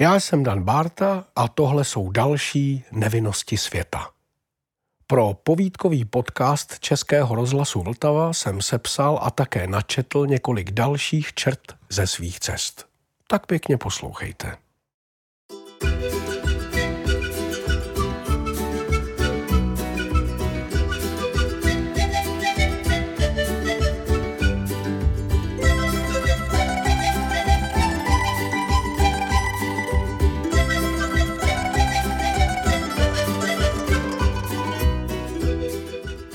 Já jsem Dan Barta a tohle jsou další nevinnosti světa. Pro povídkový podcast Českého rozhlasu Vltava jsem sepsal a také načetl několik dalších čert ze svých cest. Tak pěkně poslouchejte.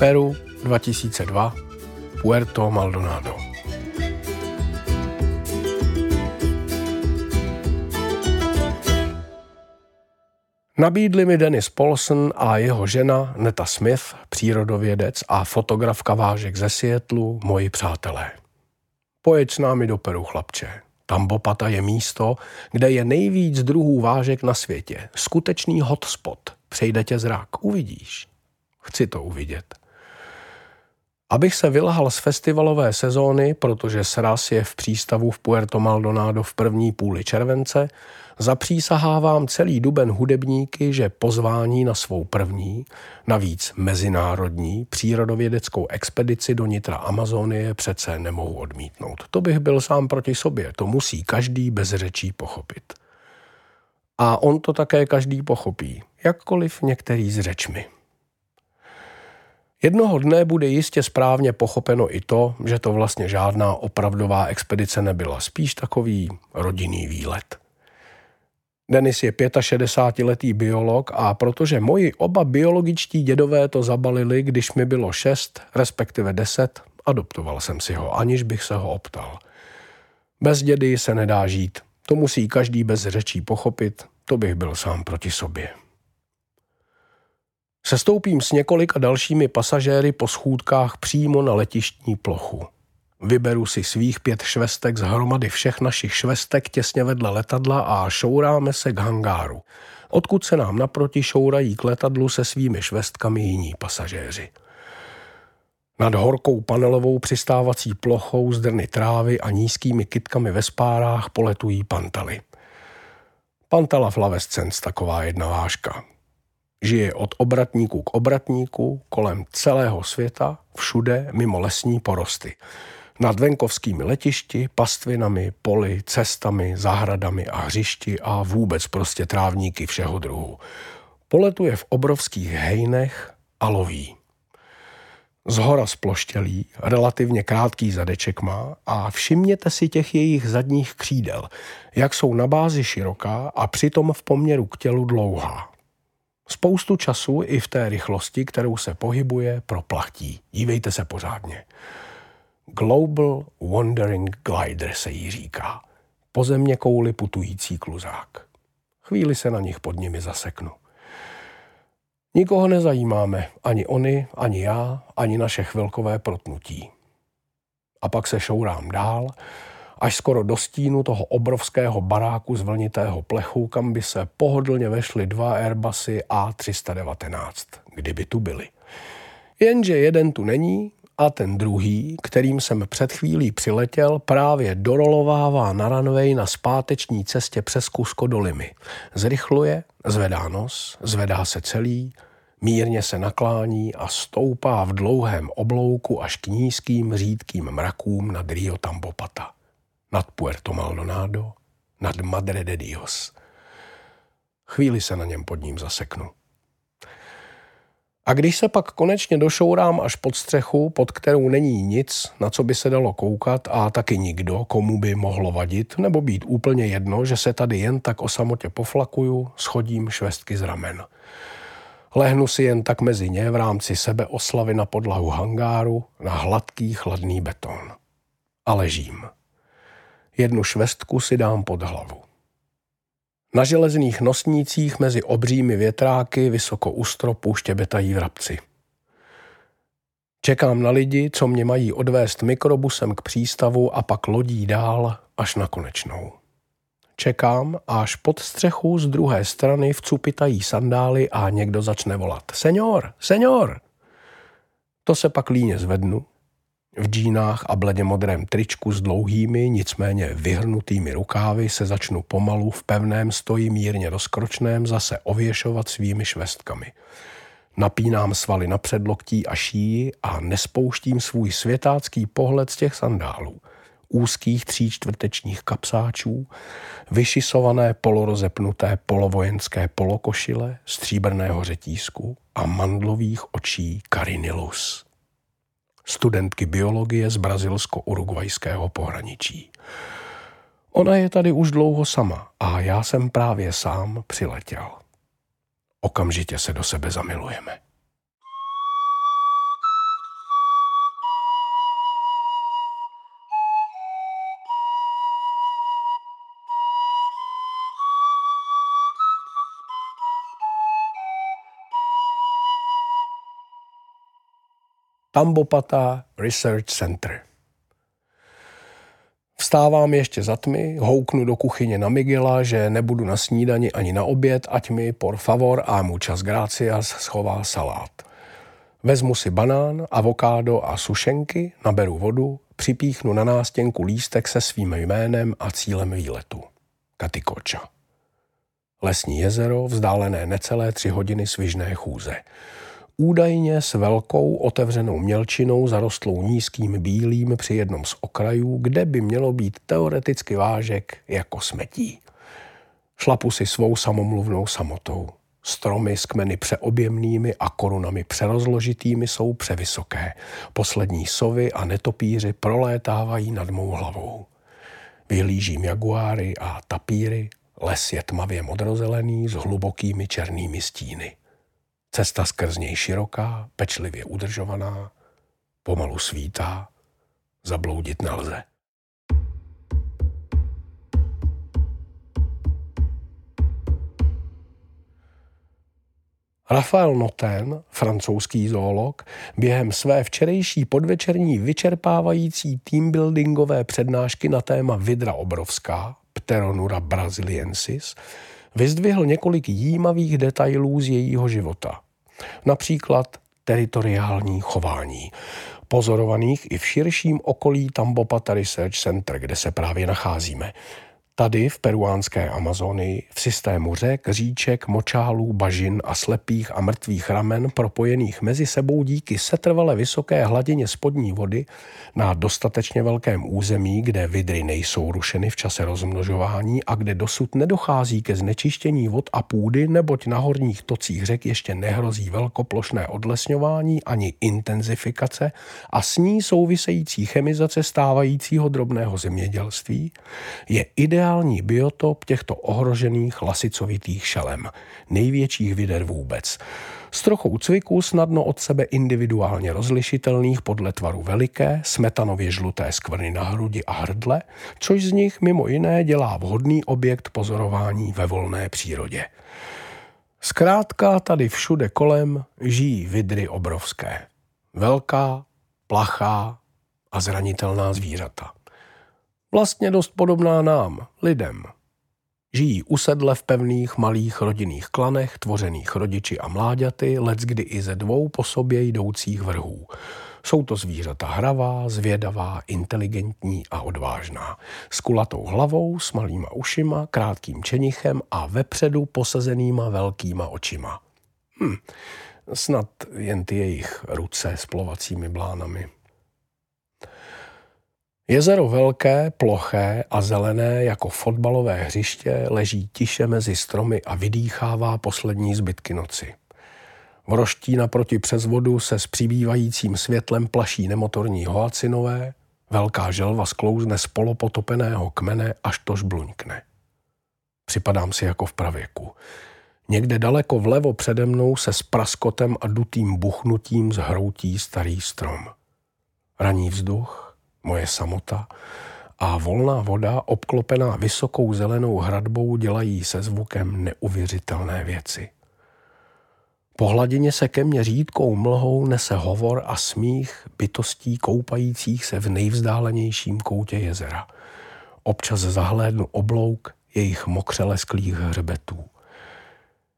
Peru 2002 Puerto Maldonado. Nabídli mi Dennis Paulson a jeho žena Neta Smith, přírodovědec a fotografka vážek ze Sietlu, moji přátelé. Pojeď s námi do Peru, chlapče. Tambopata je místo, kde je nejvíc druhů vážek na světě. Skutečný hotspot. Přejde tě zrak, uvidíš. Chci to uvidět. Abych se vylhal z festivalové sezóny, protože sraz je v přístavu v Puerto Maldonado v první půli července, zapřísahávám celý duben hudebníky, že pozvání na svou první, navíc mezinárodní, přírodovědeckou expedici do nitra Amazonie přece nemohu odmítnout. To bych byl sám proti sobě, to musí každý bez řečí pochopit. A on to také každý pochopí, jakkoliv některý s řečmi. Jednoho dne bude jistě správně pochopeno i to, že to vlastně žádná opravdová expedice nebyla, spíš takový rodinný výlet. Denis je 65-letý biolog a protože moji oba biologičtí dědové to zabalili, když mi bylo 6, respektive 10, adoptoval jsem si ho, aniž bych se ho optal. Bez dědy se nedá žít, to musí každý bez řečí pochopit, to bych byl sám proti sobě. Sestoupím s několika dalšími pasažéry po schůdkách přímo na letištní plochu. Vyberu si svých pět švestek z hromady všech našich švestek těsně vedle letadla a šouráme se k hangáru, odkud se nám naproti šourají k letadlu se svými švestkami jiní pasažéři. Nad horkou panelovou přistávací plochou z drny trávy a nízkými kytkami ve spárách poletují pantaly. Pantala flavescens, taková jedna vážka. Žije od obratníku k obratníku, kolem celého světa, všude mimo lesní porosty. Nad venkovskými letišti, pastvinami, poli, cestami, zahradami a hřišti a vůbec prostě trávníky všeho druhu. Poletuje v obrovských hejnech a loví. Z hora sploštělý, relativně krátký zadeček má a všimněte si těch jejich zadních křídel, jak jsou na bázi široká a přitom v poměru k tělu dlouhá. Spoustu času i v té rychlosti, kterou se pohybuje, proplachtí. Dívejte se pořádně. Global Wandering Glider se jí říká. Pozemně kouli putující kluzák. Chvíli se na nich pod nimi zaseknu. Nikoho nezajímáme, ani oni, ani já, ani naše chvilkové protnutí. A pak se šourám dál, až skoro do stínu toho obrovského baráku z vlnitého plechu, kam by se pohodlně vešly dva Airbusy A319, kdyby tu byly. Jenže jeden tu není a ten druhý, kterým jsem před chvílí přiletěl, právě dorolovává na runway na zpáteční cestě přes Kusko dolimy. Zrychluje, zvedá nos, zvedá se celý, mírně se naklání a stoupá v dlouhém oblouku až k nízkým řídkým mrakům nad Rio Tambopata nad Puerto Maldonado, nad Madre de Dios. Chvíli se na něm pod ním zaseknu. A když se pak konečně došourám až pod střechu, pod kterou není nic, na co by se dalo koukat a taky nikdo, komu by mohlo vadit, nebo být úplně jedno, že se tady jen tak o samotě poflakuju, schodím švestky z ramen. Lehnu si jen tak mezi ně v rámci sebe oslavy na podlahu hangáru na hladký chladný beton. A ležím. Jednu švestku si dám pod hlavu. Na železných nosnících mezi obřími větráky vysoko u stropu štěbetají vrabci. Čekám na lidi, co mě mají odvést mikrobusem k přístavu a pak lodí dál až na konečnou. Čekám, až pod střechu z druhé strany vcupitají sandály a někdo začne volat. Senior, senior! To se pak líně zvednu, v džínách a bledě modrém tričku s dlouhými, nicméně vyhrnutými rukávy se začnu pomalu v pevném stoji mírně rozkročném zase ověšovat svými švestkami. Napínám svaly na předloktí a šíji a nespouštím svůj světácký pohled z těch sandálů – úzkých tříčtvrtečních kapsáčů, vyšisované polorozepnuté polovojenské polokošile, stříbrného řetízku a mandlových očí Carinilus. Studentky biologie z brazilsko-urugvajského pohraničí. Ona je tady už dlouho sama a já jsem právě sám přiletěl. Okamžitě se do sebe zamilujeme. Tambopata Research Center. Vstávám ještě za tmy, houknu do kuchyně na Miguela, že nebudu na snídani ani na oběd, ať mi por favor a muchas gracias schová salát. Vezmu si banán, avokádo a sušenky, naberu vodu, připíchnu na nástěnku lístek se svým jménem a cílem výletu. Katikoča. Lesní jezero, vzdálené necelé tři hodiny svižné chůze údajně s velkou otevřenou mělčinou zarostlou nízkým bílým při jednom z okrajů, kde by mělo být teoreticky vážek jako smetí. Šlapu si svou samomluvnou samotou. Stromy s kmeny přeobjemnými a korunami přerozložitými jsou převysoké. Poslední sovy a netopíři prolétávají nad mou hlavou. Vyhlížím jaguáry a tapíry, les je tmavě modrozelený s hlubokými černými stíny. Cesta skrz něj široká, pečlivě udržovaná, pomalu svítá, zabloudit nelze. Rafael Noten, francouzský zoolog, během své včerejší podvečerní vyčerpávající teambuildingové přednášky na téma Vidra obrovská, Pteronura braziliensis, vyzdvihl několik jímavých detailů z jejího života. Například teritoriální chování, pozorovaných i v širším okolí Tambopata Research Center, kde se právě nacházíme. Tady v peruánské Amazonii, v systému řek, říček, močálů, bažin a slepých a mrtvých ramen propojených mezi sebou díky setrvale vysoké hladině spodní vody na dostatečně velkém území, kde vidry nejsou rušeny v čase rozmnožování a kde dosud nedochází ke znečištění vod a půdy, neboť na horních tocích řek ještě nehrozí velkoplošné odlesňování ani intenzifikace a s ní související chemizace stávajícího drobného zemědělství, je ideální ideální biotop těchto ohrožených lasicovitých šelem, největších vider vůbec. S trochou cviků snadno od sebe individuálně rozlišitelných podle tvaru veliké, smetanově žluté skvrny na hrudi a hrdle, což z nich mimo jiné dělá vhodný objekt pozorování ve volné přírodě. Zkrátka tady všude kolem žijí vidry obrovské. Velká, plachá a zranitelná zvířata. Vlastně dost podobná nám, lidem. Žijí usedle v pevných malých rodinných klanech, tvořených rodiči a mláďaty, kdy i ze dvou po sobě jdoucích vrhů. Jsou to zvířata hravá, zvědavá, inteligentní a odvážná. S kulatou hlavou, s malýma ušima, krátkým čenichem a vepředu posazenýma velkýma očima. Hm, snad jen ty jejich ruce s plovacími blánami. Jezero velké, ploché a zelené jako fotbalové hřiště leží tiše mezi stromy a vydýchává poslední zbytky noci. Vroští naproti přes vodu se s přibývajícím světlem plaší nemotorní hoacinové, velká želva sklouzne z polopotopeného kmene, až to žbluňkne. Připadám si jako v pravěku. Někde daleko vlevo přede mnou se s praskotem a dutým buchnutím zhroutí starý strom. Raní vzduch, moje samota a volná voda, obklopená vysokou zelenou hradbou, dělají se zvukem neuvěřitelné věci. Po hladině se ke mně řídkou mlhou nese hovor a smích bytostí koupajících se v nejvzdálenějším koutě jezera. Občas zahlédnu oblouk jejich mokřelesklých hřbetů.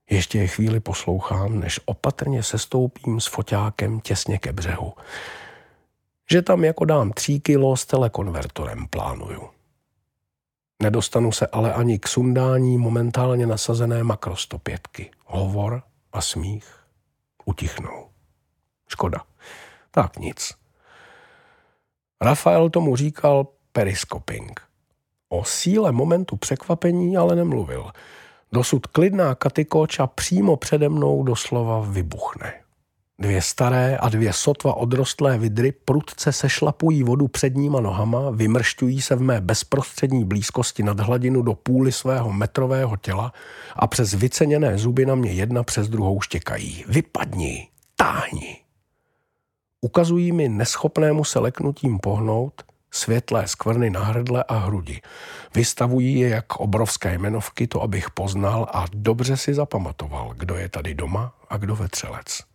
Ještě je chvíli poslouchám, než opatrně sestoupím s foťákem těsně ke břehu. Že tam jako dám tří kilo s telekonvertorem plánuju. Nedostanu se ale ani k sundání momentálně nasazené makrostopětky. Hovor a smích utichnou. Škoda. Tak nic. Rafael tomu říkal periskoping. O síle momentu překvapení ale nemluvil. Dosud klidná katykoča přímo přede mnou doslova vybuchne. Dvě staré a dvě sotva odrostlé vidry prudce sešlapují vodu předníma nohama, vymršťují se v mé bezprostřední blízkosti nad hladinu do půly svého metrového těla a přes vyceněné zuby na mě jedna přes druhou štěkají. Vypadni, táhni. Ukazují mi neschopnému se leknutím pohnout světlé skvrny na hrdle a hrudi. Vystavují je jak obrovské jmenovky, to abych poznal a dobře si zapamatoval, kdo je tady doma a kdo vetřelec.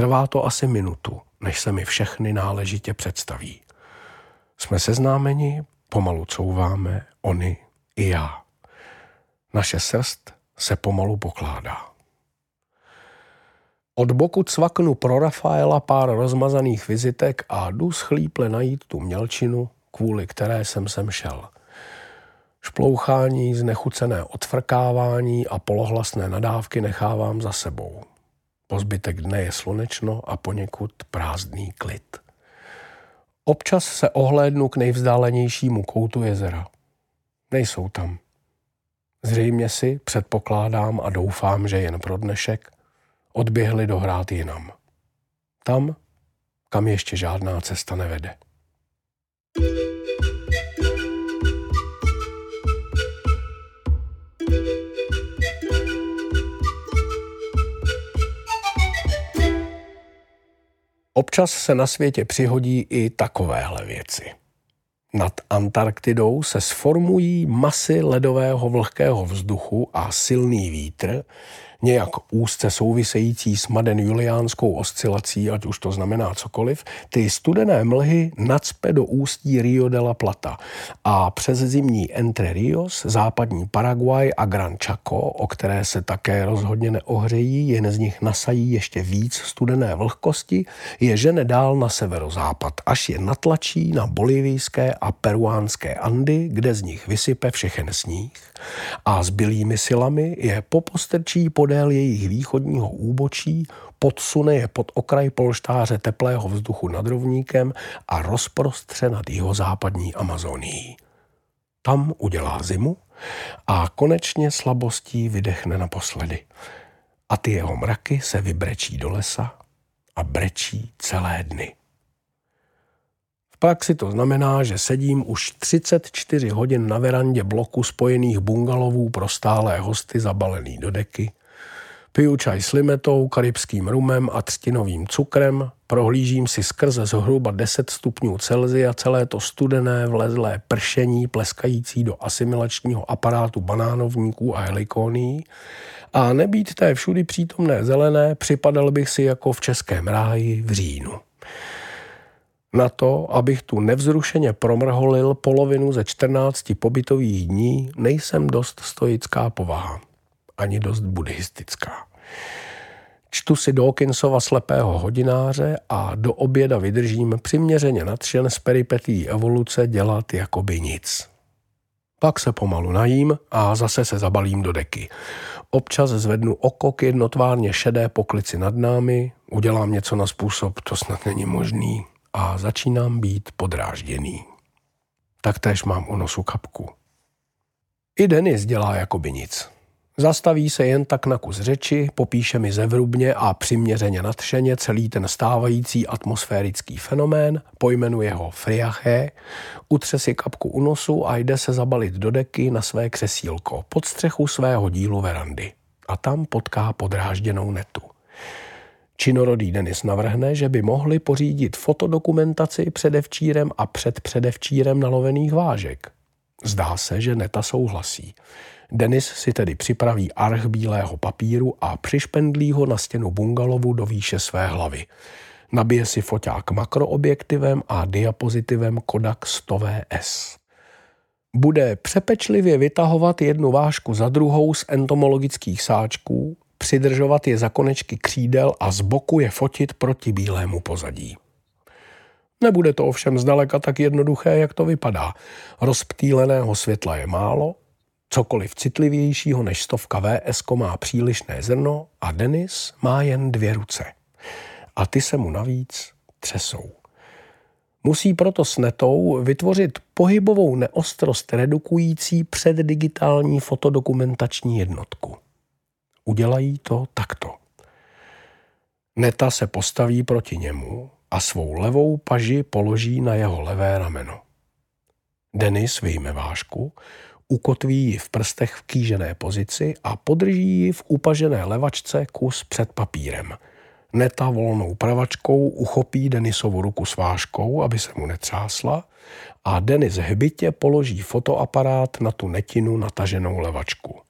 Trvá to asi minutu, než se mi všechny náležitě představí. Jsme seznámeni, pomalu couváme, oni i já. Naše srst se pomalu pokládá. Od boku cvaknu pro Rafaela pár rozmazaných vizitek a jdu schlíple najít tu mělčinu, kvůli které jsem sem šel. Šplouchání, znechucené odfrkávání a polohlasné nadávky nechávám za sebou. Po zbytek dne je slunečno a poněkud prázdný klid. Občas se ohlédnu k nejvzdálenějšímu koutu jezera. Nejsou tam. Zřejmě si, předpokládám a doufám, že jen pro dnešek, odběhli dohrát jinam. Tam, kam ještě žádná cesta nevede. Občas se na světě přihodí i takovéhle věci. Nad Antarktidou se sformují masy ledového vlhkého vzduchu a silný vítr, nějak úzce související s Maden Juliánskou oscilací, ať už to znamená cokoliv, ty studené mlhy nacpe do ústí Rio de la Plata. A přes zimní Entre Rios, západní Paraguay a Gran Chaco, o které se také rozhodně neohřejí, jen z nich nasají ještě víc studené vlhkosti, je žene dál na severozápad, až je natlačí na bolivijské a peruánské Andy, kde z nich vysype všechen sníh. A s bylými silami je popostrčí pod podél jejich východního úbočí, podsune je pod okraj polštáře teplého vzduchu nad rovníkem a rozprostře nad západní Amazonií. Tam udělá zimu a konečně slabostí vydechne naposledy. A ty jeho mraky se vybrečí do lesa a brečí celé dny. V praxi to znamená, že sedím už 34 hodin na verandě bloku spojených bungalovů pro stálé hosty zabalený do deky, Piju čaj s limetou, karibským rumem a třtinovým cukrem, prohlížím si skrze zhruba 10 stupňů Celzia celé to studené vlezlé pršení pleskající do asimilačního aparátu banánovníků a helikónií a nebýt té všudy přítomné zelené, připadal bych si jako v českém ráji v říjnu. Na to, abych tu nevzrušeně promrholil polovinu ze 14 pobytových dní, nejsem dost stoická povaha ani dost buddhistická. Čtu si Dawkinsova slepého hodináře a do oběda vydržím přiměřeně nadšen z peripetí evoluce dělat jakoby nic. Pak se pomalu najím a zase se zabalím do deky. Občas zvednu oko k jednotvárně šedé poklici nad námi, udělám něco na způsob, to snad není možný a začínám být podrážděný. Taktéž mám u nosu kapku. I Denis dělá jakoby nic. Zastaví se jen tak na kus řeči, popíše mi zevrubně a přiměřeně nadšeně celý ten stávající atmosférický fenomén, pojmenuje ho friaché, utře si kapku u nosu a jde se zabalit do deky na své křesílko pod střechu svého dílu verandy. A tam potká podrážděnou netu. Činorodý Denis navrhne, že by mohli pořídit fotodokumentaci předevčírem a před předevčírem nalovených vážek. Zdá se, že neta souhlasí. Denis si tedy připraví arch bílého papíru a přišpendlí ho na stěnu bungalovu do výše své hlavy. Nabije si foťák makroobjektivem a diapozitivem Kodak 100VS. Bude přepečlivě vytahovat jednu vážku za druhou z entomologických sáčků, přidržovat je za konečky křídel a z boku je fotit proti bílému pozadí. Nebude to ovšem zdaleka tak jednoduché, jak to vypadá. Rozptýleného světla je málo, cokoliv citlivějšího než stovka VS má přílišné zrno a Denis má jen dvě ruce. A ty se mu navíc třesou. Musí proto s netou vytvořit pohybovou neostrost redukující předdigitální fotodokumentační jednotku. Udělají to takto. Neta se postaví proti němu a svou levou paži položí na jeho levé rameno. Denis vyjme vášku, ukotví ji v prstech v kýžené pozici a podrží ji v upažené levačce kus před papírem. Neta volnou pravačkou uchopí Denisovu ruku s váškou, aby se mu netřásla a Denis hbitě položí fotoaparát na tu netinu nataženou levačku.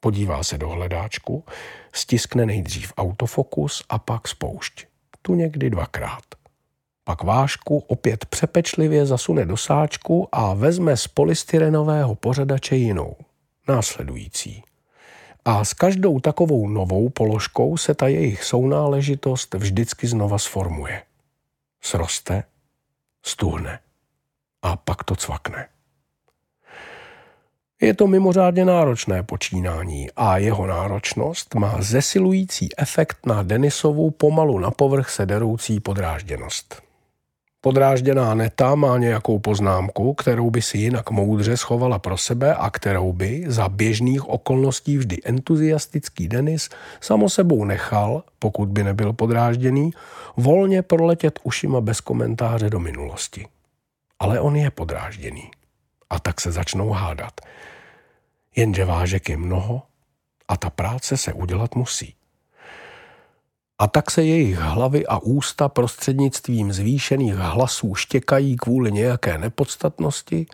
Podívá se do hledáčku, stiskne nejdřív autofokus a pak spoušť. Tu někdy dvakrát. Pak vášku opět přepečlivě zasune do sáčku a vezme z polystyrenového pořadače jinou, následující. A s každou takovou novou položkou se ta jejich sounáležitost vždycky znova sformuje. Sroste, stuhne a pak to cvakne. Je to mimořádně náročné počínání a jeho náročnost má zesilující efekt na Denisovu pomalu na povrch se deroucí podrážděnost. Podrážděná neta má nějakou poznámku, kterou by si jinak moudře schovala pro sebe a kterou by za běžných okolností vždy entuziastický Denis samo sebou nechal, pokud by nebyl podrážděný, volně proletět ušima bez komentáře do minulosti. Ale on je podrážděný. A tak se začnou hádat. Jenže vážek je mnoho a ta práce se udělat musí. A tak se jejich hlavy a ústa prostřednictvím zvýšených hlasů štěkají kvůli nějaké nepodstatnosti,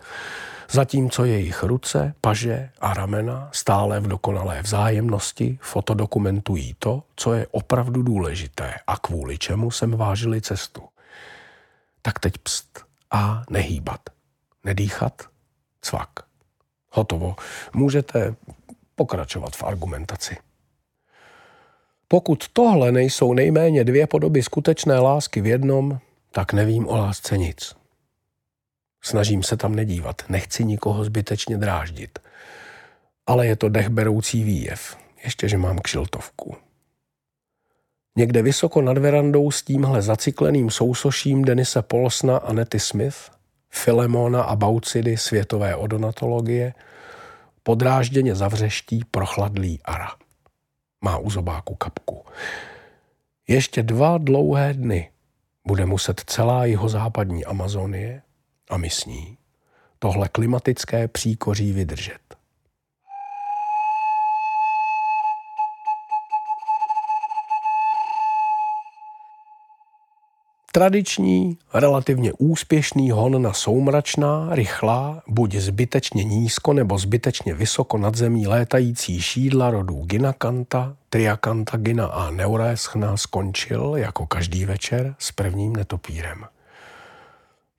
zatímco jejich ruce, paže a ramena stále v dokonalé vzájemnosti fotodokumentují to, co je opravdu důležité a kvůli čemu jsem vážili cestu. Tak teď pst a nehýbat, nedýchat, cvak. Hotovo. Můžete pokračovat v argumentaci. Pokud tohle nejsou nejméně dvě podoby skutečné lásky v jednom, tak nevím o lásce nic. Snažím se tam nedívat, nechci nikoho zbytečně dráždit. Ale je to dechberoucí výjev, ještě že mám kšiltovku. Někde vysoko nad verandou s tímhle zacykleným sousoším Denise Polsna a Netty Smith, Filemona a Baucidy světové odonatologie, podrážděně zavřeští prochladlý ara má u zobáku kapku. Ještě dva dlouhé dny bude muset celá jeho západní Amazonie a my s ní tohle klimatické příkoří vydržet. Tradiční, relativně úspěšný hon na soumračná, rychlá, buď zbytečně nízko nebo zbytečně vysoko nad zemí létající šídla rodů Ginakanta, Triakanta Gina a Neureschna skončil, jako každý večer, s prvním netopírem.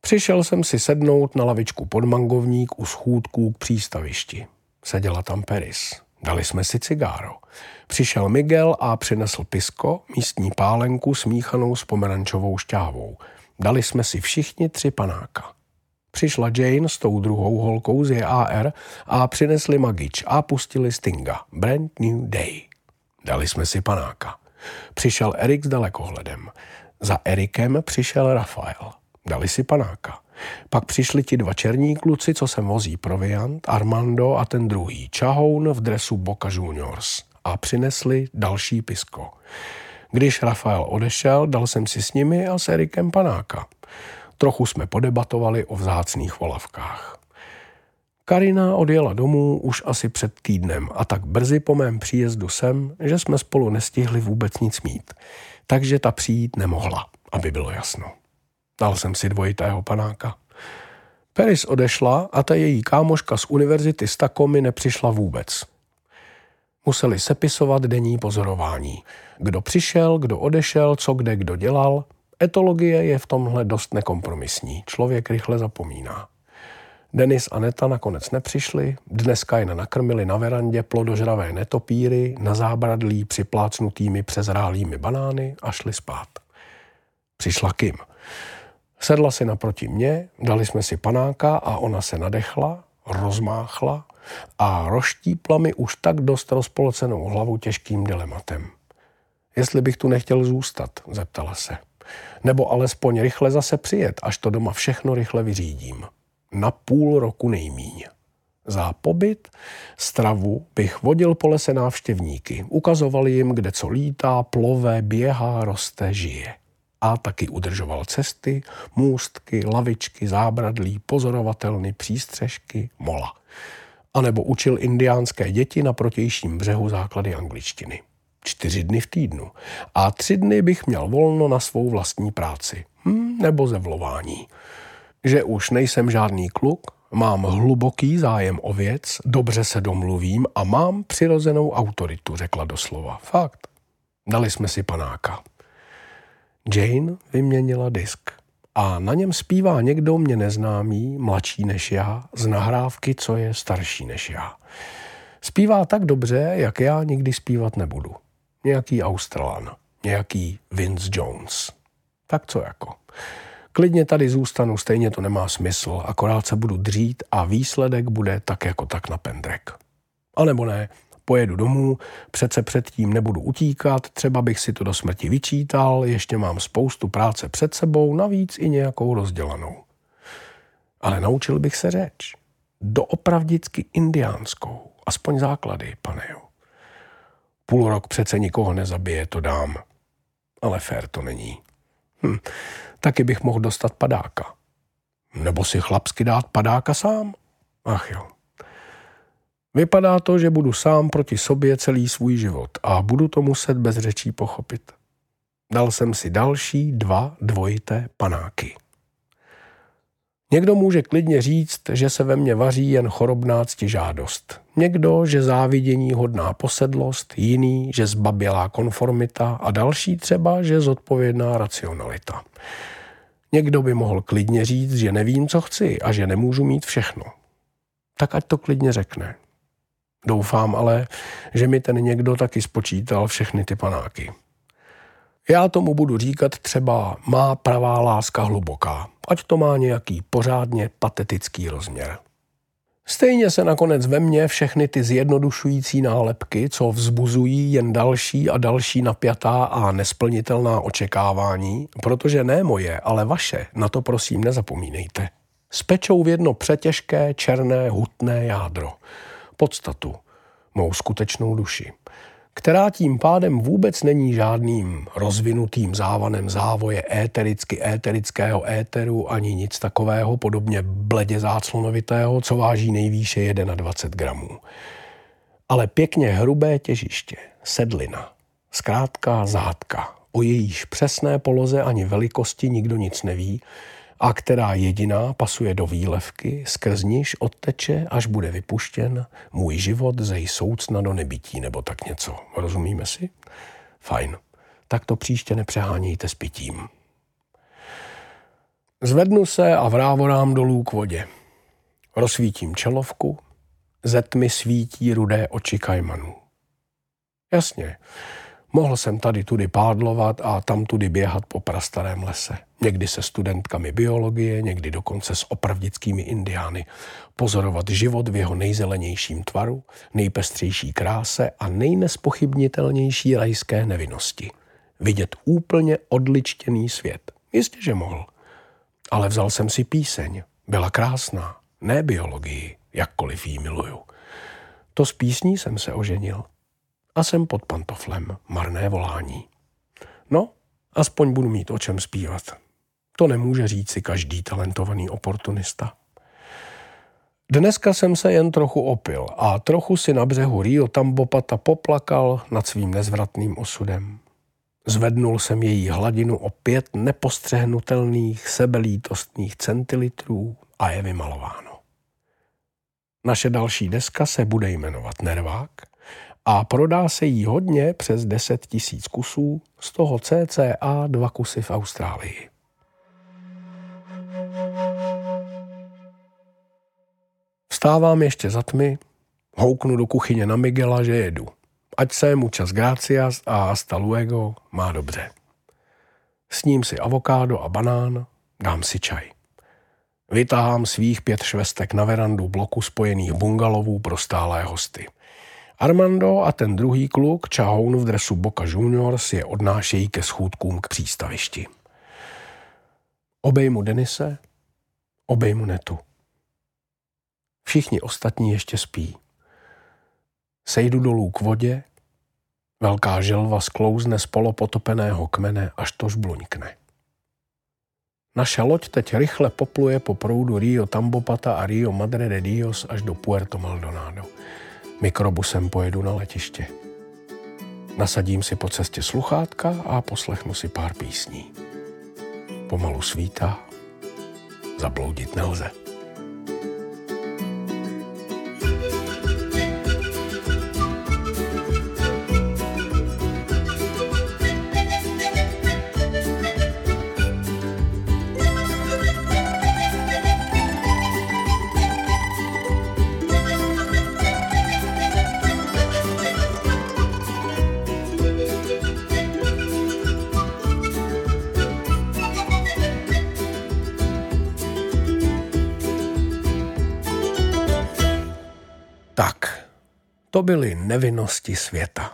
Přišel jsem si sednout na lavičku pod mangovník u schůdků k přístavišti. Seděla tam Peris. Dali jsme si cigáro. Přišel Miguel a přinesl pisko, místní pálenku smíchanou s pomerančovou šťávou. Dali jsme si všichni tři panáka. Přišla Jane s tou druhou holkou z JAR a přinesli Magič a pustili Stinga. Brand New Day. Dali jsme si panáka. Přišel Erik s dalekohledem. Za Erikem přišel Rafael. Dali si panáka. Pak přišli ti dva černí kluci, co sem vozí proviant, Armando a ten druhý, Čahoun v dresu Boca Juniors a přinesli další pisko. Když Rafael odešel, dal jsem si s nimi a s Erikem panáka. Trochu jsme podebatovali o vzácných volavkách. Karina odjela domů už asi před týdnem a tak brzy po mém příjezdu sem, že jsme spolu nestihli vůbec nic mít. Takže ta přijít nemohla, aby bylo jasno. Dal jsem si dvojitého panáka. Peris odešla a ta její kámoška z univerzity z Takomy nepřišla vůbec. Museli sepisovat denní pozorování. Kdo přišel, kdo odešel, co kde kdo dělal. Etologie je v tomhle dost nekompromisní. Člověk rychle zapomíná. Denis a Neta nakonec nepřišli, dneska jen nakrmili na verandě plodožravé netopíry, na zábradlí připlácnutými přezrálými banány a šli spát. Přišla Kim – Sedla si naproti mě, dali jsme si panáka a ona se nadechla, rozmáchla a roštípla mi už tak dost rozpolcenou hlavu těžkým dilematem. Jestli bych tu nechtěl zůstat, zeptala se. Nebo alespoň rychle zase přijet, až to doma všechno rychle vyřídím. Na půl roku nejmíň. Za pobyt, stravu bych vodil po lese návštěvníky, ukazoval jim, kde co lítá, plové, běhá, roste, žije. A taky udržoval cesty, můstky, lavičky, zábradlí, pozorovatelny, přístřežky, mola. A nebo učil indiánské děti na protějším břehu základy angličtiny. Čtyři dny v týdnu. A tři dny bych měl volno na svou vlastní práci. Hm, nebo zevlování. Že už nejsem žádný kluk, Mám hluboký zájem o věc, dobře se domluvím a mám přirozenou autoritu, řekla doslova. Fakt. Dali jsme si panáka. Jane vyměnila disk a na něm zpívá někdo mě neznámý, mladší než já, z nahrávky, co je starší než já. Zpívá tak dobře, jak já nikdy zpívat nebudu. Nějaký Australan, nějaký Vince Jones. Tak co jako. Klidně tady zůstanu, stejně to nemá smysl, akorát se budu dřít a výsledek bude tak jako tak na pendrek. A nebo ne, pojedu domů, přece předtím nebudu utíkat, třeba bych si to do smrti vyčítal, ještě mám spoustu práce před sebou, navíc i nějakou rozdělanou. Ale naučil bych se řeč. Doopravdicky indiánskou, aspoň základy, pane jo. Půl rok přece nikoho nezabije, to dám. Ale fér to není. Hm taky bych mohl dostat padáka. Nebo si chlapsky dát padáka sám? Ach jo. Vypadá to, že budu sám proti sobě celý svůj život a budu to muset bez řečí pochopit. Dal jsem si další dva dvojité panáky. Někdo může klidně říct, že se ve mně vaří jen chorobná ctižádost. Někdo, že závidění hodná posedlost, jiný, že zbabělá konformita a další třeba, že zodpovědná racionalita. Někdo by mohl klidně říct, že nevím, co chci a že nemůžu mít všechno. Tak ať to klidně řekne. Doufám ale, že mi ten někdo taky spočítal všechny ty panáky. Já tomu budu říkat třeba má pravá láska hluboká, ať to má nějaký pořádně patetický rozměr. Stejně se nakonec ve mně všechny ty zjednodušující nálepky, co vzbuzují jen další a další napjatá a nesplnitelná očekávání, protože ne moje, ale vaše, na to prosím nezapomínejte. Spečou v jedno přetěžké, černé, hutné jádro. Podstatu, mou skutečnou duši která tím pádem vůbec není žádným rozvinutým závanem závoje étericky éterického éteru ani nic takového, podobně bledě záclonovitého, co váží nejvýše 21 gramů. Ale pěkně hrubé těžiště, sedlina, zkrátka zátka, o jejíž přesné poloze ani velikosti nikdo nic neví, a která jediná pasuje do výlevky, skrz níž odteče, až bude vypuštěn můj život ze soucna do nebytí nebo tak něco. Rozumíme si? Fajn. Tak to příště nepřehánějte s pitím. Zvednu se a vrávorám dolů k vodě. Rozsvítím čelovku, ze tmy svítí rudé oči kajmanů. Jasně, Mohl jsem tady tudy pádlovat a tam tudy běhat po prastarém lese. Někdy se studentkami biologie, někdy dokonce s opravdickými indiány. Pozorovat život v jeho nejzelenějším tvaru, nejpestřejší kráse a nejnespochybnitelnější rajské nevinnosti. Vidět úplně odličtěný svět. Jistě, že mohl. Ale vzal jsem si píseň. Byla krásná. Ne biologii, jakkoliv jí miluju. To s písní jsem se oženil a jsem pod pantoflem, marné volání. No, aspoň budu mít o čem zpívat. To nemůže říct si každý talentovaný oportunista. Dneska jsem se jen trochu opil a trochu si na břehu Rio Tambopata poplakal nad svým nezvratným osudem. Zvednul jsem její hladinu o pět nepostřehnutelných sebelítostných centilitrů a je vymalováno. Naše další deska se bude jmenovat Nervák a prodá se jí hodně přes 10 tisíc kusů, z toho cca dva kusy v Austrálii. Vstávám ještě za tmy, houknu do kuchyně na Miguela, že jedu. Ať se mu čas gracias a hasta luego má dobře. Sním si avokádo a banán, Dám si čaj. Vytáhám svých pět švestek na verandu bloku spojených bungalovů pro stálé hosty. Armando a ten druhý kluk, čahoun v dresu Boca Juniors, je odnášejí ke schůdkům k přístavišti. Obejmu Denise, obejmu Netu. Všichni ostatní ještě spí. Sejdu dolů k vodě, velká želva sklouzne z polopotopeného kmene, až to žbluňkne. Naše loď teď rychle popluje po proudu Rio Tambopata a Rio Madre de Dios až do Puerto Maldonado. Mikrobusem pojedu na letiště. Nasadím si po cestě sluchátka a poslechnu si pár písní. Pomalu svítá, zabloudit nelze. To byly nevinnosti světa.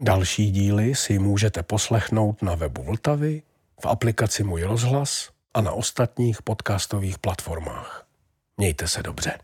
Další díly si můžete poslechnout na webu Vltavy, v aplikaci Můj rozhlas a na ostatních podcastových platformách. Mějte se dobře.